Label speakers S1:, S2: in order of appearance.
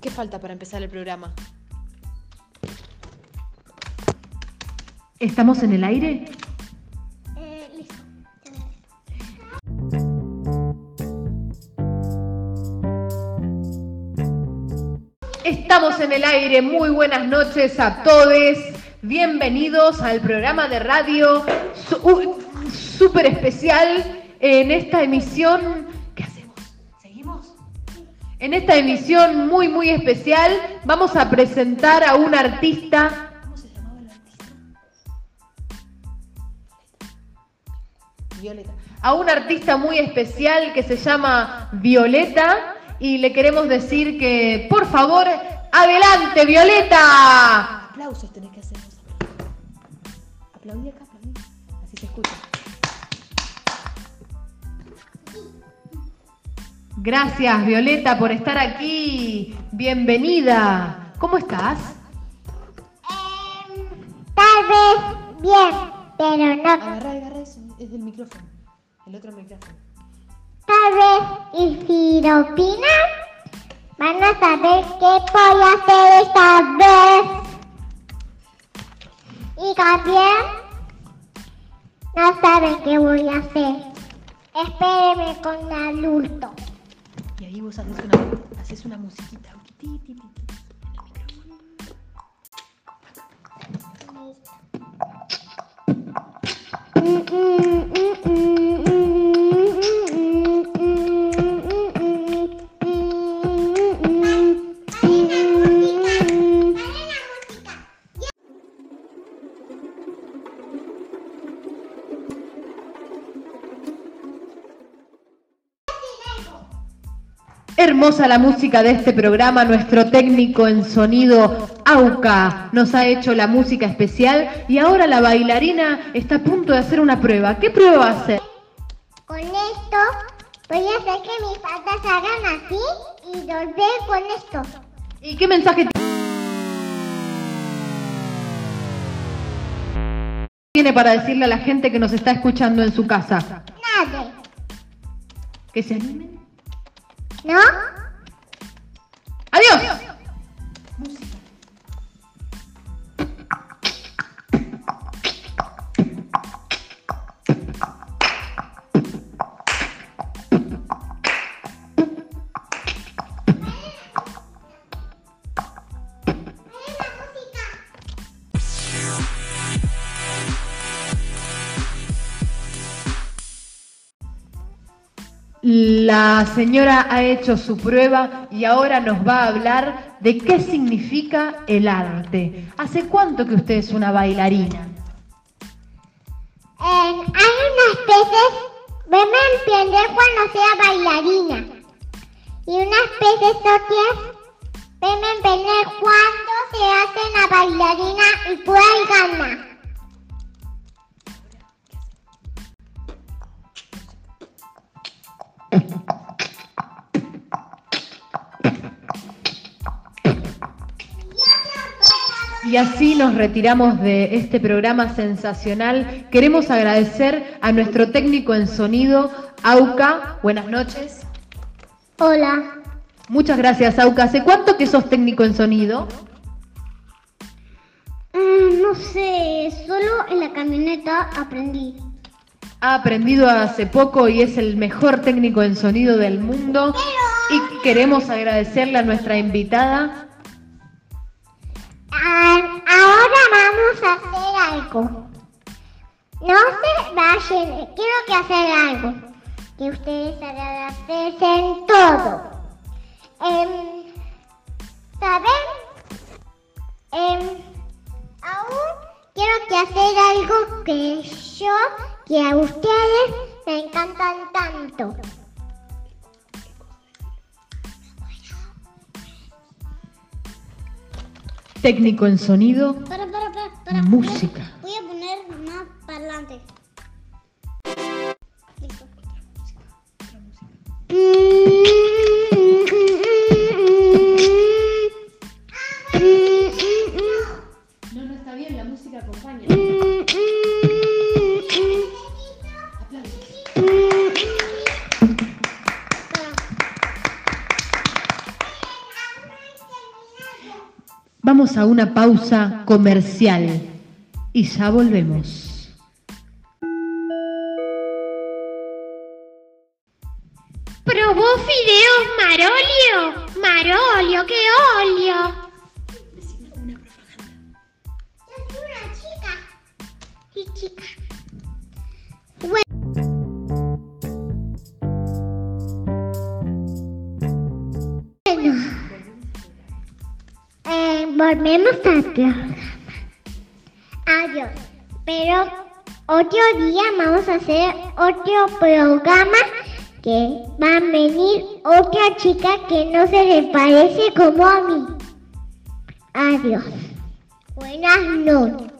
S1: ¿Qué falta para empezar el programa?
S2: ¿Estamos en el aire?
S3: Eh, listo.
S2: Estamos en el aire. Muy buenas noches a todos. Bienvenidos al programa de radio súper especial en esta emisión. En esta emisión muy, muy especial vamos a presentar a un artista.
S1: ¿Cómo se llamaba el artista? Violeta.
S2: A un artista muy especial que se llama Violeta y le queremos decir que, por favor, adelante, Violeta.
S1: Aplausos tenés que hacer. Aplaudí acá, aplaudí. Así se escucha.
S2: Gracias, Violeta, por estar aquí. Bienvenida. ¿Cómo estás?
S3: Tal vez bien, pero no.
S1: Agarrá eso. Es del micrófono. El otro micrófono.
S3: Tal vez, y si lo opinan, van a saber qué voy a hacer esta vez. Y también, no saben qué voy a hacer. Espérenme con adulto.
S1: Ahí vos haces una, musiquita.
S2: Hermosa la música de este programa. Nuestro técnico en sonido, Auca, nos ha hecho la música especial y ahora la bailarina está a punto de hacer una prueba. ¿Qué prueba va a hacer?
S3: Con esto voy a hacer que mis patas hagan así y volver con esto.
S2: ¿Y qué mensaje tiene para decirle a la gente que nos está escuchando en su casa?
S3: Nada.
S2: Que se animen.
S3: ¿No?
S2: ¡Adiós! La señora ha hecho su prueba y ahora nos va a hablar de qué significa el arte. ¿Hace cuánto que usted es una bailarina?
S3: Hay unas veces, me entender cuando sea bailarina. Y unas veces otras, me entender cuando se hace la bailarina y puede ganar.
S2: Y así nos retiramos de este programa sensacional. Queremos agradecer a nuestro técnico en sonido, Auca. Buenas noches.
S3: Hola.
S2: Muchas gracias, Auca. ¿Hace cuánto que sos técnico en sonido?
S3: Mm, no sé, solo en la camioneta aprendí.
S2: Ha aprendido hace poco y es el mejor técnico en sonido del mundo. Y queremos agradecerle a nuestra invitada.
S3: Ah, ahora vamos a hacer algo. No se vayan, quiero que hacer algo. Que ustedes agradecen todo. Em, ¿Saben? Em, aún quiero que hacer algo que yo, que a ustedes me encantan tanto.
S2: Técnico en sonido,
S3: Para, para, para, para.
S2: música.
S3: Voy a poner más para adelante. Listo.
S1: No, no está bien, la música acompaña.
S2: Vamos a una pausa comercial y ya volvemos.
S3: ¿Probó fideos Marolio? Volvemos programa. Adiós. Pero otro día vamos a hacer otro programa que va a venir otra chica que no se le parece como a mí. Adiós. Buenas noches.